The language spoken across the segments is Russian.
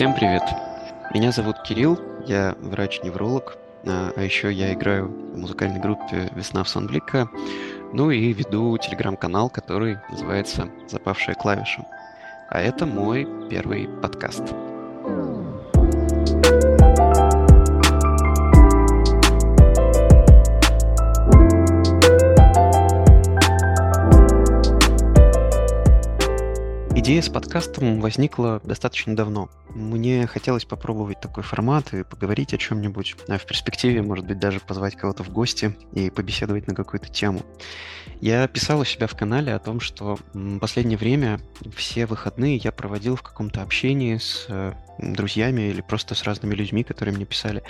Всем привет! Меня зовут Кирилл, я врач-невролог, а, а еще я играю в музыкальной группе «Весна в Сонблика», ну и веду телеграм-канал, который называется «Запавшая клавиша». А это мой первый подкаст. Идея с подкастом возникла достаточно давно. Мне хотелось попробовать такой формат и поговорить о чем-нибудь, а в перспективе, может быть, даже позвать кого-то в гости и побеседовать на какую-то тему. Я писал у себя в канале о том, что в последнее время все выходные я проводил в каком-то общении с э, друзьями или просто с разными людьми, которые мне писали.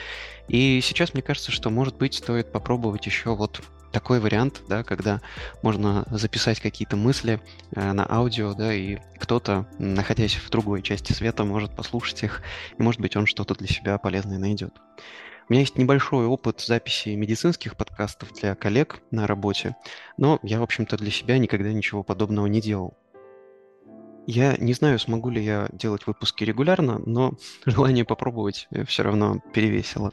И сейчас мне кажется, что, может быть, стоит попробовать еще вот такой вариант, да, когда можно записать какие-то мысли э, на аудио, да, и кто-то, находясь в другой части света, может послушать их, и, может быть, он что-то для себя полезное найдет. У меня есть небольшой опыт записи медицинских подкастов для коллег на работе, но я, в общем-то, для себя никогда ничего подобного не делал. Я не знаю, смогу ли я делать выпуски регулярно, но желание попробовать э, все равно перевесило.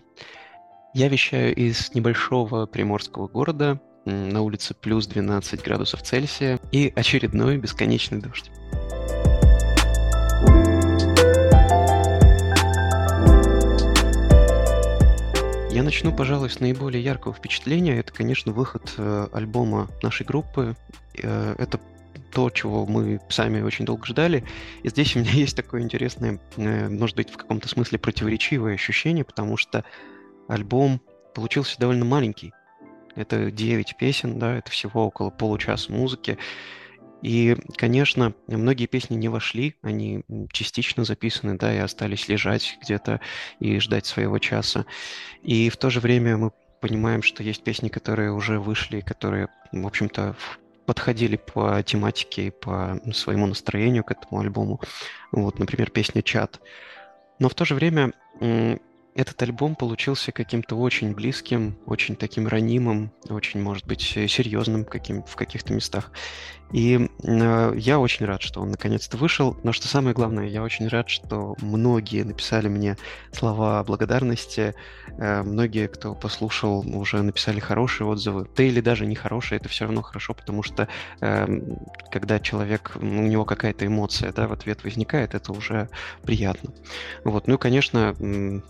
Я вещаю из небольшого приморского города, на улице плюс 12 градусов Цельсия и очередной бесконечный дождь. Я начну, пожалуй, с наиболее яркого впечатления. Это, конечно, выход э, альбома нашей группы. Э, это то, чего мы сами очень долго ждали. И здесь у меня есть такое интересное, э, может быть, в каком-то смысле противоречивое ощущение, потому что альбом получился довольно маленький. Это 9 песен, да, это всего около получаса музыки. И, конечно, многие песни не вошли, они частично записаны, да, и остались лежать где-то и ждать своего часа. И в то же время мы понимаем, что есть песни, которые уже вышли, которые, в общем-то, подходили по тематике и по своему настроению к этому альбому. Вот, например, песня «Чат». Но в то же время этот альбом получился каким-то очень близким, очень таким ранимым, очень, может быть, серьезным каким, в каких-то местах. И э, я очень рад, что он наконец-то вышел. Но что самое главное, я очень рад, что многие написали мне слова благодарности. Э, многие, кто послушал, уже написали хорошие отзывы. Да или даже не хорошие, это все равно хорошо, потому что э, когда человек, у него какая-то эмоция да, в ответ возникает, это уже приятно. Вот. Ну и, конечно,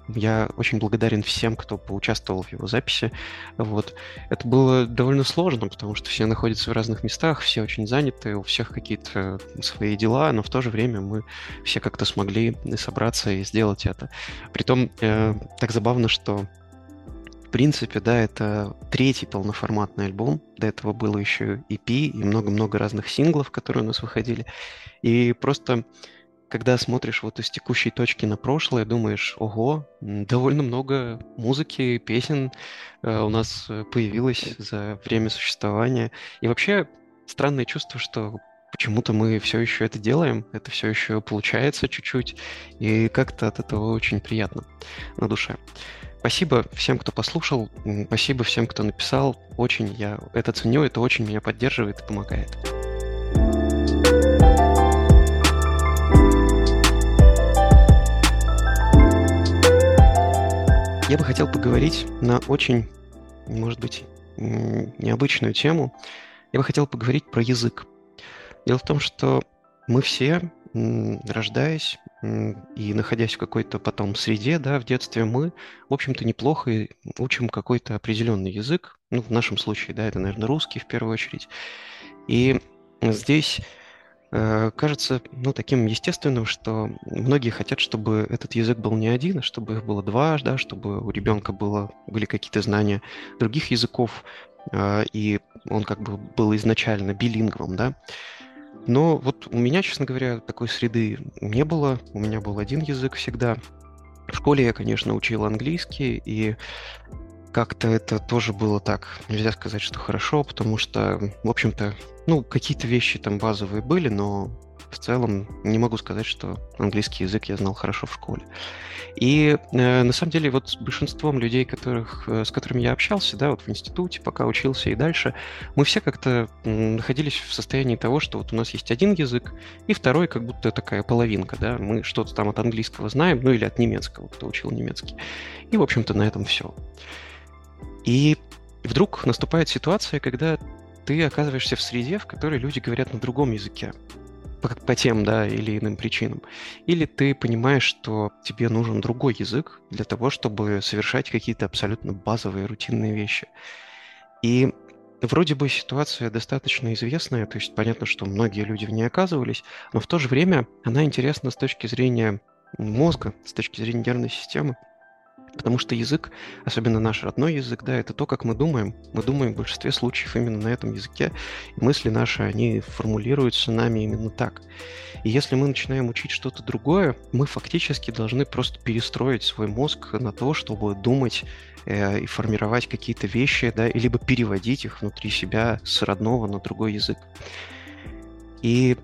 я очень благодарен всем, кто поучаствовал в его записи. Вот. Это было довольно сложно, потому что все находятся в разных местах, все очень заняты, у всех какие-то свои дела, но в то же время мы все как-то смогли собраться и сделать это. Притом э, так забавно, что в принципе, да, это третий полноформатный альбом. До этого было еще EP и много-много разных синглов, которые у нас выходили. И просто когда смотришь вот из текущей точки на прошлое, думаешь, ого, довольно много музыки, песен э, у нас э, появилось за время существования. И вообще странное чувство, что почему-то мы все еще это делаем, это все еще получается чуть-чуть, и как-то от этого очень приятно на душе. Спасибо всем, кто послушал, спасибо всем, кто написал. Очень я это ценю, это очень меня поддерживает и помогает. Я бы хотел поговорить на очень, может быть, необычную тему я бы хотел поговорить про язык. Дело в том, что мы все, рождаясь и находясь в какой-то потом среде, да, в детстве, мы, в общем-то, неплохо учим какой-то определенный язык. Ну, в нашем случае, да, это, наверное, русский в первую очередь. И здесь кажется, ну, таким естественным, что многие хотят, чтобы этот язык был не один, а чтобы их было два, да, чтобы у ребенка было, были какие-то знания других языков, а, и он как бы был изначально билингвом, да. Но вот у меня, честно говоря, такой среды не было. У меня был один язык всегда. В школе я, конечно, учил английский, и как-то это тоже было так. Нельзя сказать, что хорошо, потому что, в общем-то, ну, какие-то вещи там базовые были, но в целом не могу сказать, что английский язык я знал хорошо в школе. И э, на самом деле вот с большинством людей, которых, э, с которыми я общался, да, вот в институте, пока учился и дальше, мы все как-то находились в состоянии того, что вот у нас есть один язык, и второй как будто такая половинка, да, мы что-то там от английского знаем, ну или от немецкого, кто учил немецкий. И, в общем-то, на этом все. И вдруг наступает ситуация, когда ты оказываешься в среде, в которой люди говорят на другом языке по, по тем, да, или иным причинам. Или ты понимаешь, что тебе нужен другой язык для того, чтобы совершать какие-то абсолютно базовые рутинные вещи. И вроде бы ситуация достаточно известная, то есть понятно, что многие люди в ней оказывались, но в то же время она интересна с точки зрения мозга, с точки зрения нервной системы. Потому что язык, особенно наш родной язык, да, это то, как мы думаем. Мы думаем в большинстве случаев именно на этом языке. И мысли наши, они формулируются нами именно так. И если мы начинаем учить что-то другое, мы фактически должны просто перестроить свой мозг на то, чтобы думать э, и формировать какие-то вещи, да, и либо переводить их внутри себя с родного на другой язык. И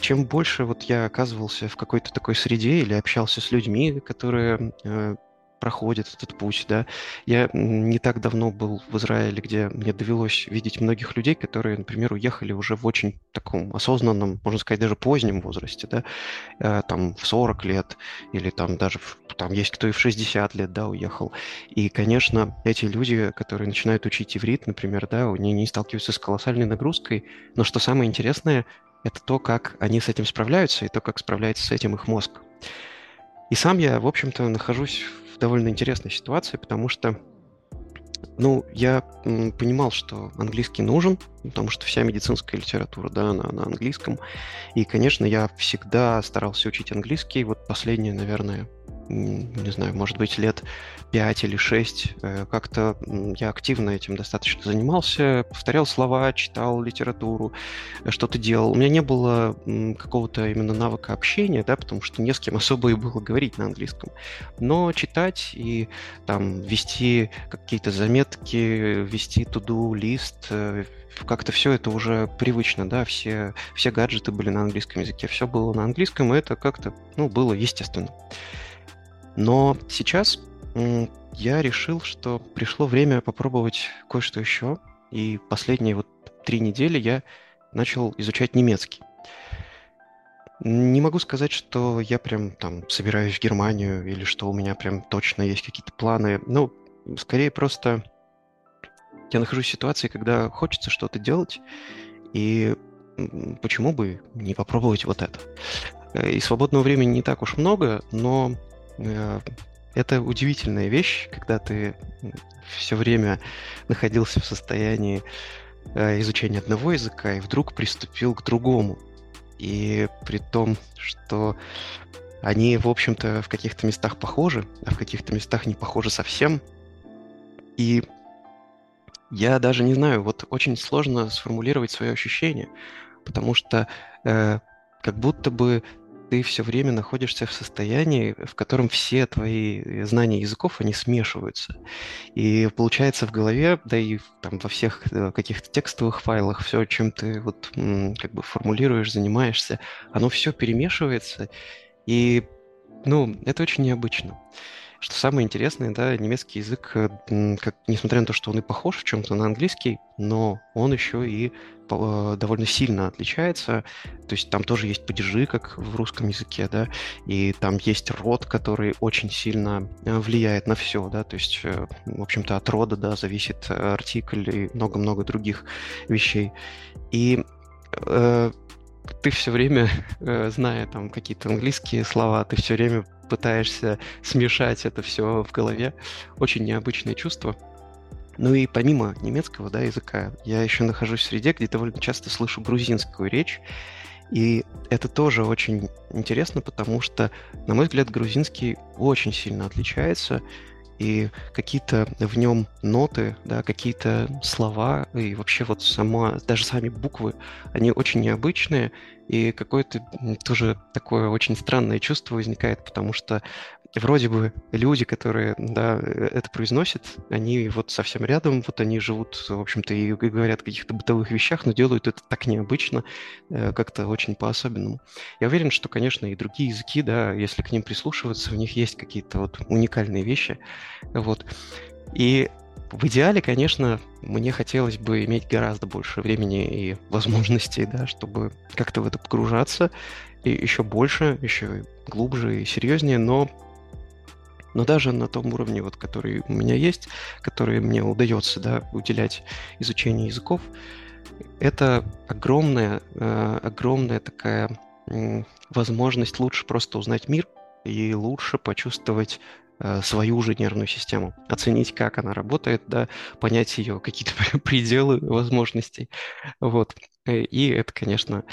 чем больше вот я оказывался в какой-то такой среде или общался с людьми, которые э, проходит этот путь, да. Я не так давно был в Израиле, где мне довелось видеть многих людей, которые, например, уехали уже в очень таком осознанном, можно сказать, даже позднем возрасте, да, э, там в 40 лет или там даже там есть кто и в 60 лет, да, уехал. И, конечно, эти люди, которые начинают учить иврит, например, да, они не сталкиваются с колоссальной нагрузкой, но что самое интересное, это то, как они с этим справляются и то, как справляется с этим их мозг. И сам я, в общем-то, нахожусь довольно интересная ситуация, потому что ну, я понимал, что английский нужен, потому что вся медицинская литература, да, она на английском. И, конечно, я всегда старался учить английский. Вот последние, наверное, не знаю, может быть, лет 5 или 6 э, как-то я активно этим достаточно занимался, повторял слова, читал литературу, э, что-то делал. У меня не было какого-то именно навыка общения, да, потому что не с кем особо и было говорить на английском. Но читать и там вести какие-то заметки, вести туду лист, э, как-то все это уже привычно, да, все, все гаджеты были на английском языке, все было на английском, и это как-то, ну, было естественно. Но сейчас я решил, что пришло время попробовать кое-что еще. И последние вот три недели я начал изучать немецкий. Не могу сказать, что я прям там собираюсь в Германию или что у меня прям точно есть какие-то планы. Ну, скорее просто я нахожусь в ситуации, когда хочется что-то делать, и почему бы не попробовать вот это. Э, и свободного времени не так уж много, но это удивительная вещь, когда ты все время находился в состоянии э, изучения одного языка и вдруг приступил к другому. И при том, что они, в общем-то, в каких-то местах похожи, а в каких-то местах не похожи совсем. И я даже не знаю, вот очень сложно сформулировать свое ощущение, потому что э, как будто бы ты все время находишься в состоянии, в котором все твои знания языков, они смешиваются. И получается в голове, да и там во всех э, каких-то текстовых файлах, все, чем ты вот как бы формулируешь, занимаешься, оно все перемешивается. И, ну, это очень необычно. Что самое интересное, да, немецкий язык, э, как, несмотря на то, что он и похож в чем-то на английский, но он еще и э, довольно сильно отличается. То есть там тоже есть падежи, как в русском языке, да, и там есть род, который очень сильно э, влияет на все, да, то есть, в общем-то, от рода, да, зависит артикль и много-много других вещей. И ты все время, зная там какие-то английские слова, ты все время пытаешься смешать это все в голове. Очень необычное чувство. Ну и помимо немецкого да, языка, я еще нахожусь в среде, где довольно часто слышу грузинскую речь. И это тоже очень интересно, потому что, на мой взгляд, грузинский очень сильно отличается и какие-то в нем ноты, да, какие-то слова и вообще вот сама, даже сами буквы, они очень необычные, и какое-то тоже такое очень странное чувство возникает, потому что вроде бы люди, которые да, это произносят, они вот совсем рядом, вот они живут, в общем-то, и говорят о каких-то бытовых вещах, но делают это так необычно, э, как-то очень по-особенному. Я уверен, что, конечно, и другие языки, да, если к ним прислушиваться, в них есть какие-то вот уникальные вещи, вот. И в идеале, конечно, мне хотелось бы иметь гораздо больше времени и возможностей, да, чтобы как-то в это погружаться, и еще больше, еще глубже и серьезнее, но но даже на том уровне, вот, который у меня есть, который мне удается да, уделять изучению языков, это огромная, э, огромная такая возможность лучше просто узнать мир и лучше почувствовать э, свою же нервную систему, оценить, как она работает, да, понять ее какие-то пределы возможностей. Вот. Э, и это, конечно,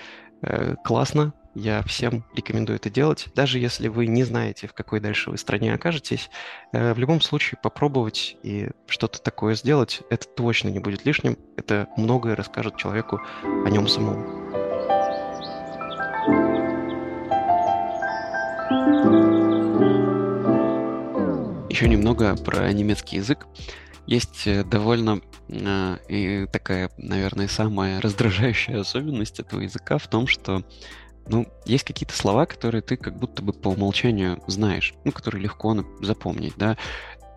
классно, я всем рекомендую это делать. Даже если вы не знаете, в какой дальше вы стране окажетесь, э, в любом случае попробовать и что-то такое сделать, это точно не будет лишним. Это многое расскажет человеку о нем самому. Еще немного про немецкий язык. Есть э, довольно э, и такая, наверное, самая раздражающая особенность этого языка в том, что ну, есть какие-то слова, которые ты как будто бы по умолчанию знаешь, ну, которые легко запомнить, да.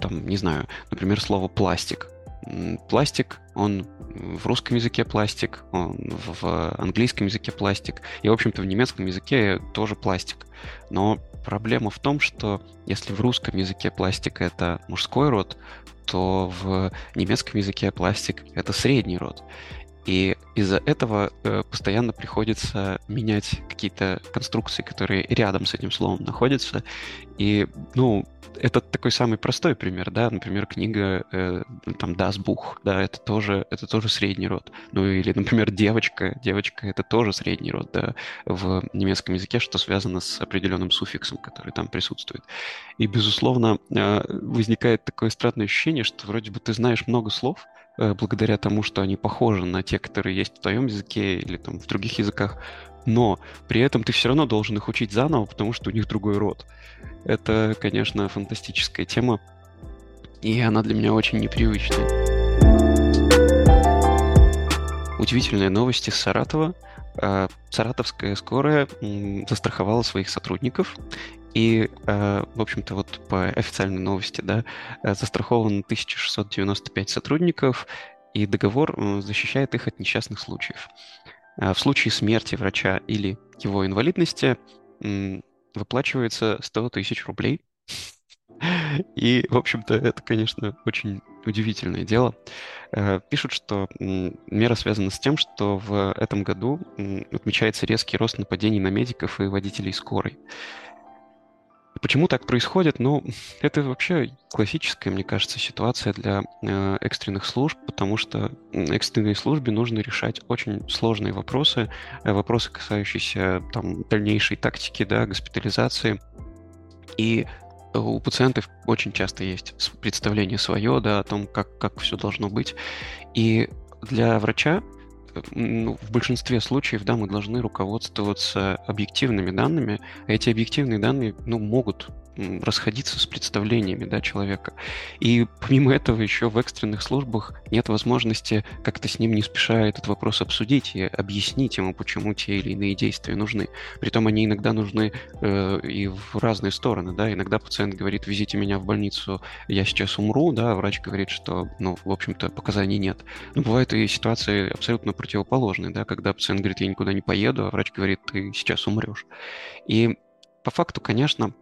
Там, не знаю, например, слово пластик. Пластик, он в русском языке пластик, он в английском языке пластик, и, в общем-то, в немецком языке тоже пластик. Но проблема в том, что если в русском языке пластик это мужской род, то в немецком языке пластик это средний род. И из-за этого э, постоянно приходится менять какие-то конструкции, которые рядом с этим словом находятся. И, ну, это такой самый простой пример, да, например, книга э, там Das Buch, да, это тоже, это тоже средний род. Ну или, например, девочка, девочка это тоже средний род, да, в немецком языке, что связано с определенным суффиксом, который там присутствует. И, безусловно, э, возникает такое странное ощущение, что вроде бы ты знаешь много слов, благодаря тому, что они похожи на те, которые есть в твоем языке или там в других языках, но при этом ты все равно должен их учить заново, потому что у них другой род. Это, конечно, фантастическая тема, и она для меня очень непривычная. Удивительные новости с Саратова. Э, Саратовская скорая застраховала своих сотрудников и, э, в общем-то, вот по официальной новости, да, э, застраховано 1695 сотрудников, и договор э, защищает их от несчастных случаев. В случае смерти врача или его инвалидности выплачивается 100 тысяч рублей. И, в общем-то, это, конечно, очень удивительное дело. Пишут, что мера связана с тем, что в этом году отмечается резкий рост нападений на медиков и водителей скорой. Почему так происходит? Ну, это вообще классическая, мне кажется, ситуация для э, экстренных служб, потому что экстренной службе нужно решать очень сложные вопросы, э, вопросы, касающиеся там дальнейшей тактики, да, госпитализации. И у пациентов очень часто есть представление свое, да, о том, как, как все должно быть. И для врача ну, в большинстве случаев, да, мы должны руководствоваться объективными данными, а эти объективные данные, ну, могут расходиться с представлениями да, человека. И помимо этого еще в экстренных службах нет возможности как-то с ним не спеша этот вопрос обсудить и объяснить ему, почему те или иные действия нужны. Притом они иногда нужны э, и в разные стороны. Да? Иногда пациент говорит, везите меня в больницу, я сейчас умру, да, а врач говорит, что, ну, в общем-то, показаний нет. Но бывают и ситуации абсолютно противоположные, да, когда пациент говорит, я никуда не поеду, а врач говорит, ты сейчас умрешь. И по факту, конечно,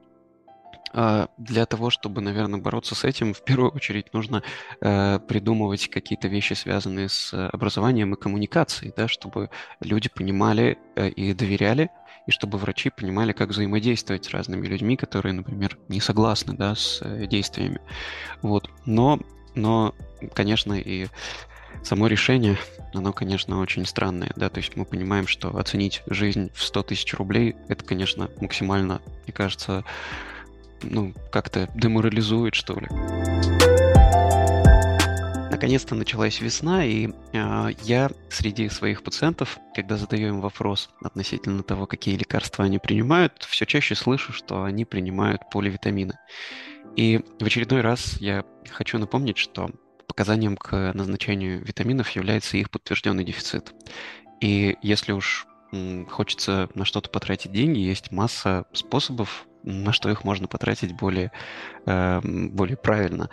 а, для того, чтобы, наверное, бороться с этим, в первую очередь нужно э, придумывать какие-то вещи, связанные с образованием и коммуникацией, да, чтобы люди понимали э, и доверяли, и чтобы врачи понимали, как взаимодействовать с разными людьми, которые, например, не согласны да, с э, действиями. Вот. Но, но, конечно, и само решение, оно, конечно, очень странное, да, то есть мы понимаем, что оценить жизнь в 100 тысяч рублей, это, конечно, максимально, мне кажется, ну, как-то деморализует, что ли. На наконец-то началась весна, и э, я среди своих пациентов, когда задаю им вопрос относительно того, какие лекарства они принимают, все чаще слышу, что они принимают поливитамины. И в очередной раз я хочу напомнить, что показанием к назначению витаминов является их подтвержденный дефицит. И если уж хочется на что-то потратить деньги, есть масса способов, на что их можно потратить более, э, более правильно.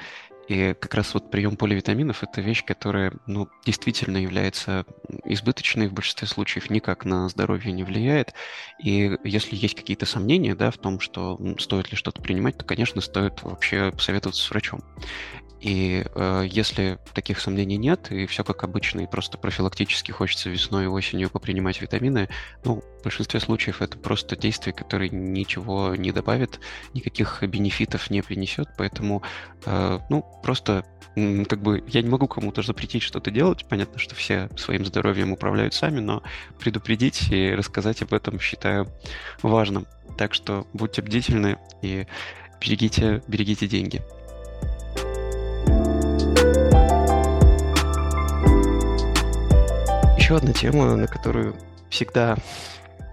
И как раз вот прием поливитаминов – это вещь, которая ну, действительно является избыточной в большинстве случаев, никак на здоровье не влияет. И если есть какие-то сомнения да, в том, что стоит ли что-то принимать, то, конечно, стоит вообще посоветоваться с врачом. И э, если таких сомнений нет, и все как обычно, и просто профилактически хочется весной и осенью попринимать витамины, ну, в большинстве случаев это просто действие, которое ничего не добавит, никаких бенефитов не принесет, поэтому, э, ну, просто как бы я не могу кому-то запретить что-то делать. Понятно, что все своим здоровьем управляют сами, но предупредить и рассказать об этом считаю важным. Так что будьте бдительны и берегите, берегите деньги. Еще одна тема, на которую всегда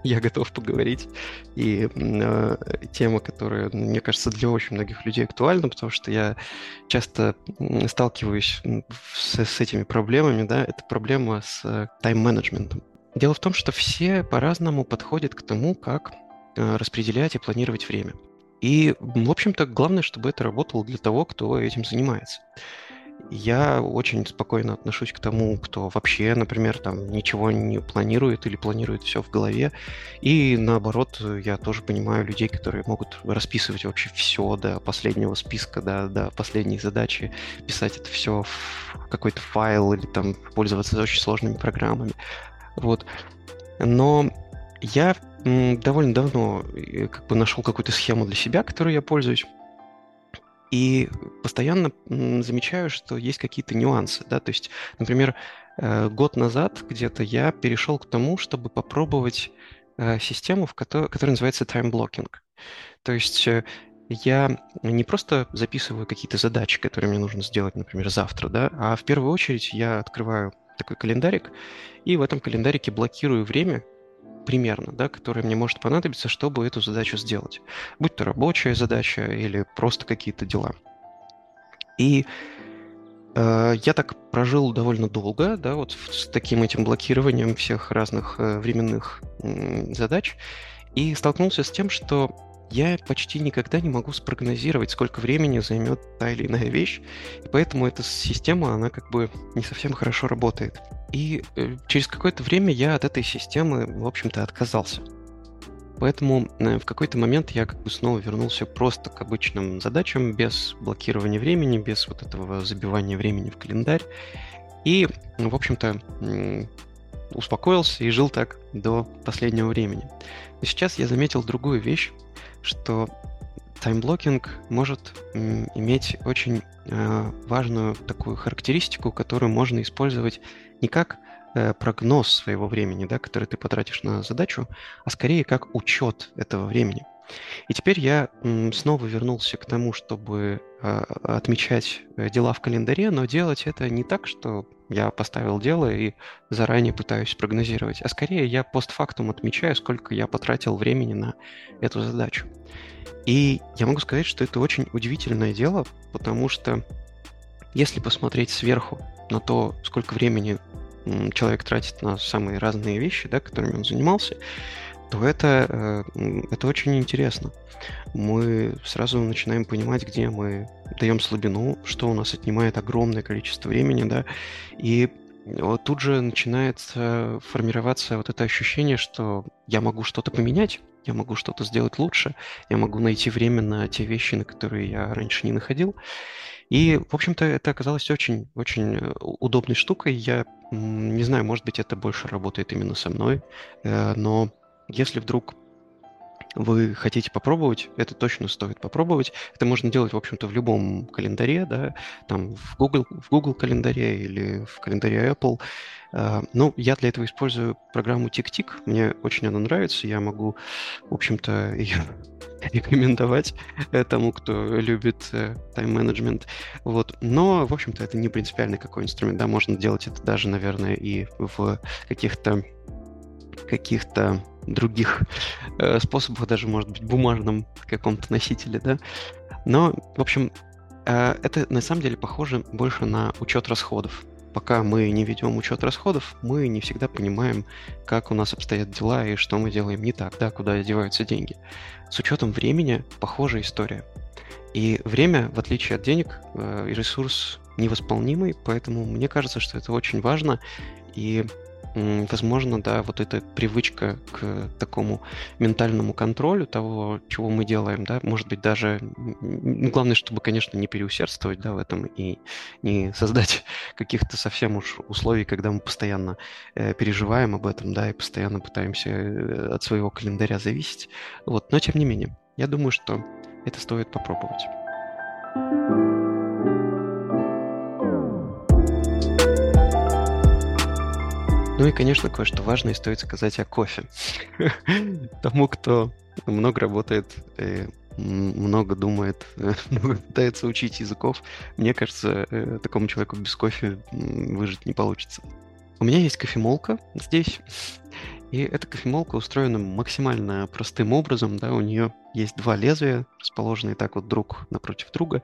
я готов поговорить, и э, тема, которая, мне кажется, для очень многих людей актуальна, потому что я часто сталкиваюсь с, с этими проблемами, да, это проблема с тайм-менеджментом. Дело в том, что все по-разному подходят к тому, как э, распределять и планировать время. И, в общем-то, главное, чтобы это работало для того, кто этим занимается. Я очень спокойно отношусь к тому, кто вообще, например, там ничего не планирует или планирует все в голове. И наоборот, я тоже понимаю людей, которые могут расписывать вообще все до последнего списка, до, до последней задачи, писать это все в какой-то файл или там пользоваться очень сложными программами. Вот. Но я довольно давно э, как бы нашел какую-то схему для себя, которой я пользуюсь. И постоянно замечаю, что есть какие-то нюансы, да, то есть, например, э, год назад где-то я перешел к тому, чтобы попробовать э, систему, которая называется time blocking. То есть э, я не просто записываю какие-то задачи, которые мне нужно сделать, например, завтра, да, а в первую очередь я открываю такой календарик, и в этом календарике блокирую время, примерно, да, которое мне может понадобиться, чтобы эту задачу сделать. Будь то рабочая задача или просто какие-то дела. И э, я так прожил довольно долго, да, вот с таким этим блокированием всех разных э, временных э, задач, и столкнулся с тем, что я почти никогда не могу спрогнозировать, сколько времени займет та или иная вещь, и поэтому эта система, она как бы не совсем хорошо работает. И э, через какое-то время я от этой системы, в общем-то, отказался. Поэтому э, в какой-то момент я как бы снова вернулся просто к обычным задачам, без блокирования времени, без вот этого забивания времени в календарь. И, в общем-то, успокоился и жил так до последнего времени. Сейчас я заметил другую вещь, что time blocking может иметь очень э, важную такую характеристику, которую можно использовать не как э, прогноз своего времени, да, который ты потратишь на задачу, а скорее как учет этого времени. И теперь я снова вернулся к тому, чтобы э, отмечать э, дела в календаре, но делать это не так, что я поставил дело и заранее пытаюсь прогнозировать, а скорее я постфактум отмечаю, сколько я потратил времени на эту задачу. И я могу сказать, что это очень удивительное дело, потому что если посмотреть сверху на то, сколько времени человек тратит на самые разные вещи, да, которыми он занимался, то это, э, это очень интересно. Мы сразу начинаем понимать, где мы даем слабину, что у нас отнимает огромное количество времени, да, и вот тут же начинает формироваться вот это ощущение, что я могу что-то поменять, я могу что-то сделать лучше, я могу найти время на те вещи, на которые я раньше не находил. И, в общем-то, это оказалось очень-очень э, удобной штукой. Я не знаю, может быть, это больше работает именно со мной, э, но если вдруг вы хотите попробовать, это точно стоит попробовать. Это можно делать, в общем-то, в любом календаре, да, там в Google, в Google календаре или в календаре Apple. А, ну, я для этого использую программу TickTick. Мне очень она нравится. Я могу, в общем-то, ее рекомендовать тому, кто любит тайм-менеджмент. Вот. Но, в общем-то, это не принципиальный какой инструмент. Да, можно делать это даже, наверное, и в каких-то каких-то других э, способах, даже, может быть, бумажном каком-то носителе, да. Но, в общем, э, это на самом деле похоже больше на учет расходов. Пока мы не ведем учет расходов, мы не всегда понимаем, как у нас обстоят дела и что мы делаем не так, да, куда деваются деньги. С учетом времени похожая история. И время, в отличие от денег, э, ресурс невосполнимый, поэтому мне кажется, что это очень важно. И возможно, да, вот эта привычка к такому ментальному контролю того, чего мы делаем, да, может быть, даже, главное, чтобы, конечно, не переусердствовать, да, в этом и не создать каких-то совсем уж условий, когда мы постоянно э, переживаем об этом, да, и постоянно пытаемся э, от своего календаря зависеть, вот, но тем не менее, я думаю, что это стоит попробовать. Ну и, конечно, кое-что важное стоит сказать о кофе. Тому, кто много работает, много думает, много пытается учить языков, мне кажется, э, такому человеку без кофе выжить не получится. У меня есть кофемолка здесь, и эта кофемолка устроена максимально простым образом, да, у нее есть два лезвия, расположенные так вот друг напротив друга,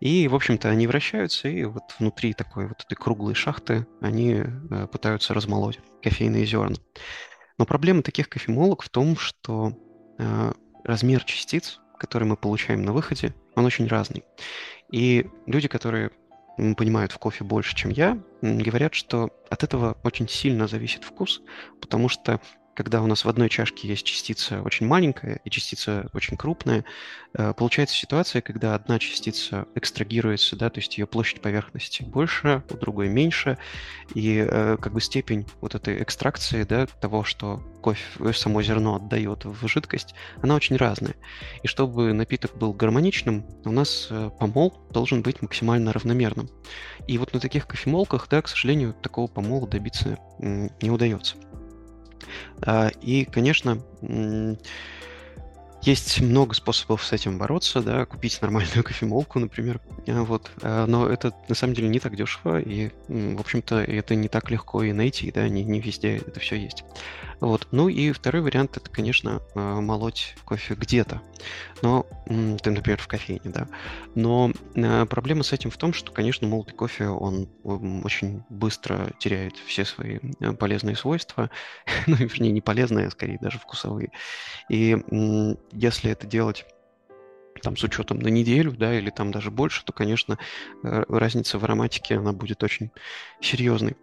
и, в общем-то, они вращаются, и вот внутри такой вот этой круглой шахты они э, пытаются размолоть кофейные зерна. Но проблема таких кофемолок в том, что э, размер частиц, которые мы получаем на выходе, он очень разный. И люди, которые понимают в кофе больше, чем я, говорят, что от этого очень сильно зависит вкус, потому что когда у нас в одной чашке есть частица очень маленькая и частица очень крупная, э, получается ситуация, когда одна частица экстрагируется, да, то есть ее площадь поверхности больше, у другой меньше, и э, как бы степень вот этой экстракции, да, того, что кофе, э, само зерно отдает в жидкость, она очень разная. И чтобы напиток был гармоничным, у нас помол должен быть максимально равномерным. И вот на таких кофемолках, да, к сожалению, такого помола добиться не удается. А, и, конечно, есть много способов с этим бороться, да, купить нормальную кофемолку, например, а, вот, а, но это на самом деле не так дешево, и, в общем-то, это не так легко и найти, да, не, не везде это все есть. Вот, ну и второй вариант это, конечно, молоть кофе где-то, но, ты, например, в кофейне, да, но проблема с этим в том, что, конечно, молотый кофе, он очень быстро теряет все свои полезные свойства, ну, вернее, не полезные, а скорее даже вкусовые, и если это делать там с учетом на неделю, да, или там даже больше, то, конечно, э, разница в ароматике, она будет очень серьезной.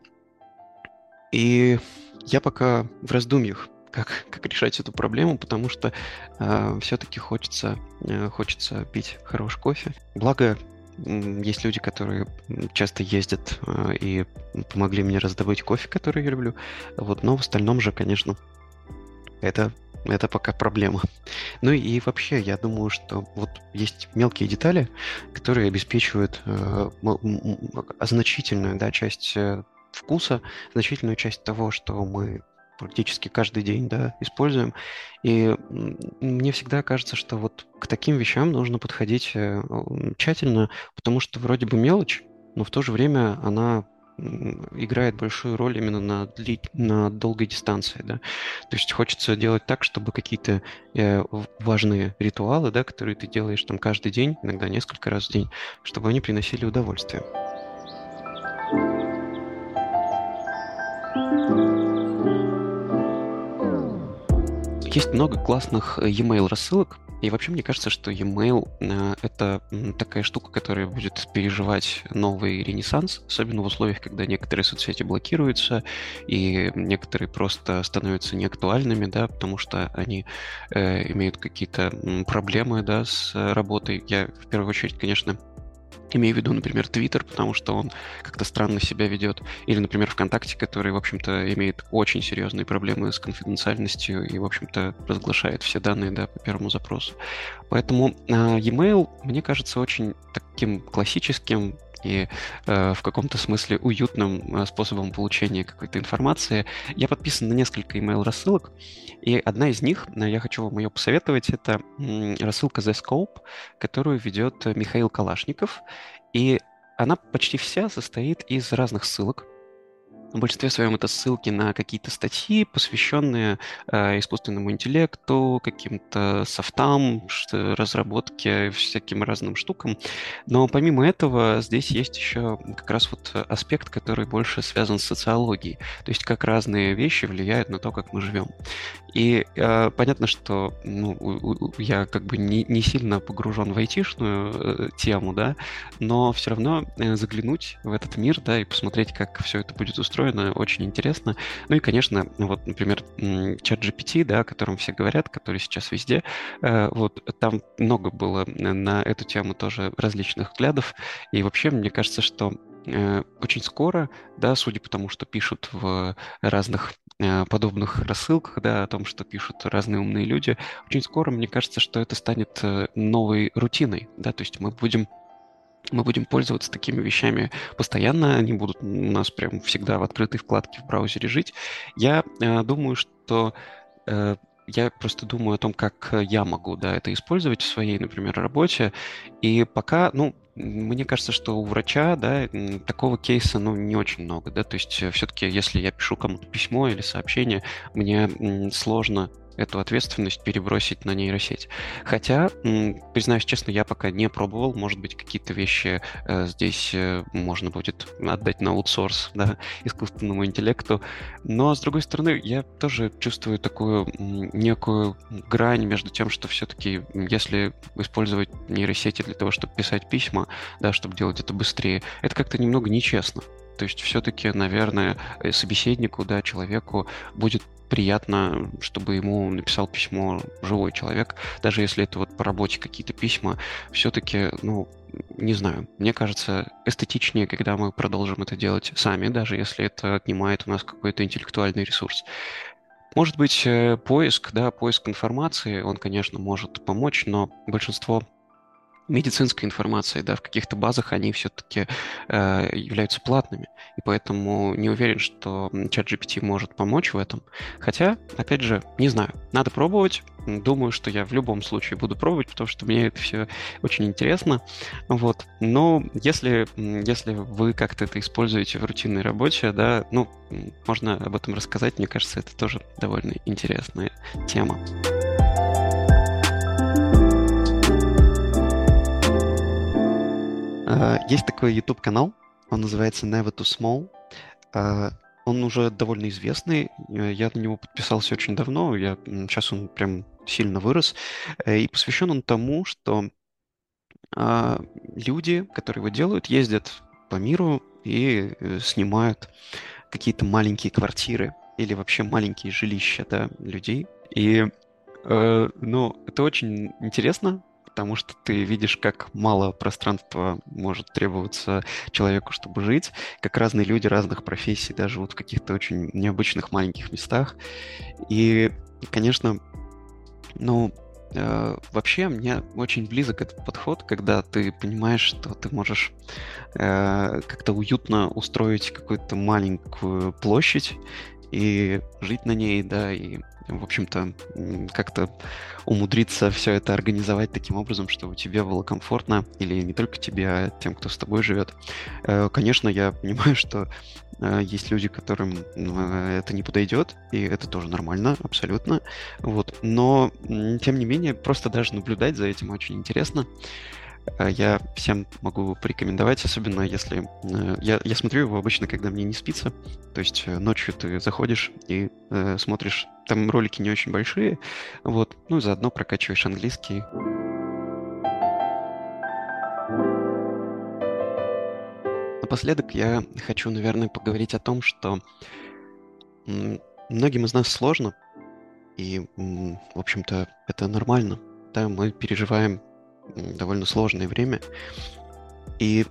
И я пока в раздумьях, как, как решать эту проблему, потому что э, все-таки хочется, э, хочется пить хороший кофе. Благо, есть люди, которые часто ездят э, и помогли мне раздобыть кофе, который я люблю. Вот, но в остальном же, конечно, это это пока проблема. Ну и вообще, я думаю, что вот есть мелкие детали, которые обеспечивают э, значительную да, часть э, вкуса, значительную часть того, что мы практически каждый день да, используем. И мне всегда кажется, что вот к таким вещам нужно подходить э, тщательно, потому что вроде бы мелочь, но в то же время она играет большую роль именно на, дли... на долгой дистанции, да. То есть хочется делать так, чтобы какие-то э, важные ритуалы, да, которые ты делаешь там каждый день, иногда несколько раз в день, чтобы они приносили удовольствие. Есть много классных э, e-mail рассылок, и вообще мне кажется, что e-mail э, это такая штука, которая будет переживать новый ренессанс, особенно в условиях, когда некоторые соцсети блокируются, и некоторые просто становятся неактуальными, да, потому что они э, имеют какие-то проблемы, да, с работой. Я в первую очередь, конечно, Имею в виду, например, Твиттер, потому что он как-то странно себя ведет. Или, например, ВКонтакте, который, в общем-то, имеет очень серьезные проблемы с конфиденциальностью и, в общем-то, разглашает все данные да, по первому запросу. Поэтому э, e-mail, мне кажется, очень таким классическим и э, в каком-то смысле уютным э, способом получения какой-то информации. Я подписан на несколько email рассылок, и одна из них, э, я хочу вам ее посоветовать, это э, рассылка The Scope, которую ведет Михаил Калашников, и она почти вся состоит из разных ссылок, в большинстве своем это ссылки на какие-то статьи, посвященные э, искусственному интеллекту, каким-то софтам, разработке, всяким разным штукам. Но помимо этого здесь есть еще как раз вот аспект, который больше связан с социологией. То есть как разные вещи влияют на то, как мы живем. И э, понятно, что ну, я как бы не, не сильно погружен в айтишную э, тему, да, но все равно э, заглянуть в этот мир, да, и посмотреть, как все это будет устроено, очень интересно. Ну и, конечно, вот, например, чат GPT, да, о котором все говорят, который сейчас везде, э, вот там много было на эту тему тоже различных взглядов, и вообще мне кажется, что э, очень скоро, да, судя по тому, что пишут в разных Э, подобных рассылках, да, о том, что пишут разные умные люди, очень скоро, мне кажется, что это станет э, новой рутиной, да, то есть мы будем мы будем пользоваться такими вещами постоянно, они будут у нас прям всегда в открытой вкладке в браузере жить. Я э, думаю, что э, я просто думаю о том, как я могу да, это использовать в своей, например, работе. И пока, ну, мне кажется, что у врача, да, такого кейса, ну, не очень много, да, то есть э, все-таки, если я пишу кому-то письмо или сообщение, мне сложно эту ответственность перебросить на нейросеть. Хотя, признаюсь честно, я пока не пробовал. Может быть, какие-то вещи э, здесь э, можно будет отдать на аутсорс, да, искусственному интеллекту. Но, с другой стороны, я тоже чувствую такую некую грань между тем, что все-таки, если использовать нейросети для того, чтобы писать письма, да, чтобы делать это быстрее, это как-то немного нечестно. То есть все-таки, наверное, э, собеседнику, да, человеку будет приятно, чтобы ему написал письмо живой человек, даже если это вот по работе какие-то письма, все-таки, ну, не знаю, мне кажется, эстетичнее, когда мы продолжим это делать сами, даже если это отнимает у нас какой-то интеллектуальный ресурс. Может быть, э, поиск, да, поиск информации, он, конечно, может помочь, но большинство медицинской информации, да, в каких-то базах они все-таки э, являются платными, и поэтому не уверен, что чат GPT может помочь в этом. Хотя, опять же, не знаю, надо пробовать. Думаю, что я в любом случае буду пробовать, потому что мне это все очень интересно. Вот. Но если, если вы как-то это используете в рутинной работе, да, ну, можно об этом рассказать. Мне кажется, это тоже довольно интересная тема. А, есть такой YouTube-канал, он называется Never Too Small. А, он уже довольно известный, э, я на него подписался очень давно, я, сейчас он прям сильно вырос, э, и посвящен он тому, что а, люди, которые его делают, ездят по миру и э, снимают какие-то маленькие квартиры или вообще маленькие жилища да, людей. И ну, это очень интересно, потому что ты видишь, как мало пространства может требоваться человеку, чтобы жить, как разные люди разных профессий да, живут в каких-то очень необычных маленьких местах. И, конечно, ну, э, вообще мне очень близок этот подход, когда ты понимаешь, что ты можешь э, как-то уютно устроить какую-то маленькую площадь и жить на ней, да, и в общем-то, как-то умудриться все это организовать таким образом, чтобы тебе было комфортно, или не только тебе, а тем, кто с тобой живет. Э, конечно, я понимаю, что э, есть люди, которым э, это не подойдет, и это тоже нормально, абсолютно. Вот. Но, тем не менее, просто даже наблюдать за этим очень интересно. Э, я всем могу порекомендовать, особенно если... Э, я, я смотрю его обычно, когда мне не спится. То есть э, ночью ты заходишь и э, смотришь. Там ролики не очень большие. Вот. Ну и заодно прокачиваешь английский. Напоследок я хочу, наверное, поговорить о том, что многим из нас сложно, и, в общем-то, это нормально. Да, мы переживаем довольно сложное время. И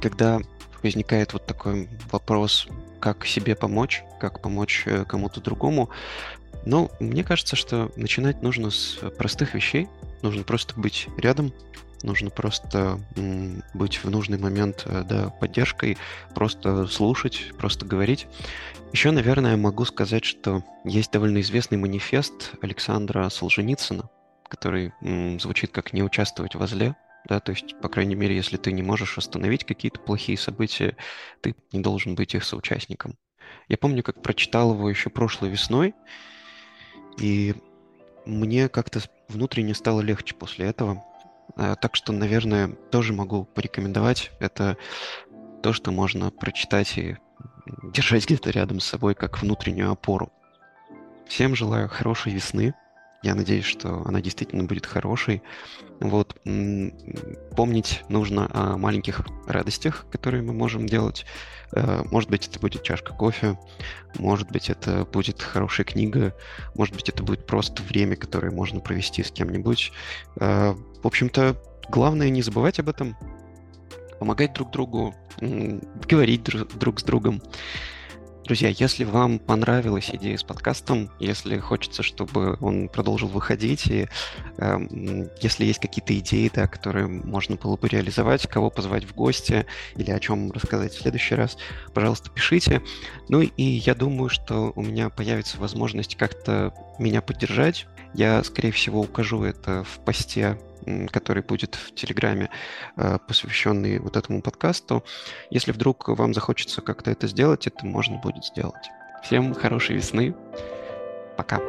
когда возникает вот такой вопрос, как себе помочь, как помочь э, кому-то другому, ну, мне кажется, что начинать нужно с простых вещей. Нужно просто быть рядом, нужно просто быть в нужный момент э, да, поддержкой, просто слушать, просто говорить. Еще, наверное, могу сказать, что есть довольно известный манифест Александра Солженицына, который м, звучит как «не участвовать во зле», да, то есть, по крайней мере, если ты не можешь остановить какие-то плохие события, ты не должен быть их соучастником. Я помню, как прочитал его еще прошлой весной, и мне как-то внутренне стало легче после этого. А, так что, наверное, тоже могу порекомендовать. Это то, что можно прочитать и держать где-то рядом с собой как внутреннюю опору. Всем желаю хорошей весны. Я надеюсь, что она действительно будет хорошей. Вот. Помнить нужно о маленьких радостях, которые мы можем делать. Э, может быть, это будет чашка кофе, может быть, это будет хорошая книга, может быть, это будет просто время, которое можно провести с кем-нибудь. Э, в общем-то, главное не забывать об этом, помогать друг другу, говорить друг с другом. Друзья, если вам понравилась идея с подкастом, если хочется, чтобы он продолжил выходить, и э, если есть какие-то идеи, да, которые можно было бы реализовать, кого позвать в гости или о чем рассказать в следующий раз, пожалуйста, пишите. Ну и я думаю, что у меня появится возможность как-то меня поддержать. Я, скорее всего, укажу это в посте который будет в Телеграме, э, посвященный вот этому подкасту. Если вдруг вам захочется как-то это сделать, это можно будет сделать. Всем хорошей весны. Пока.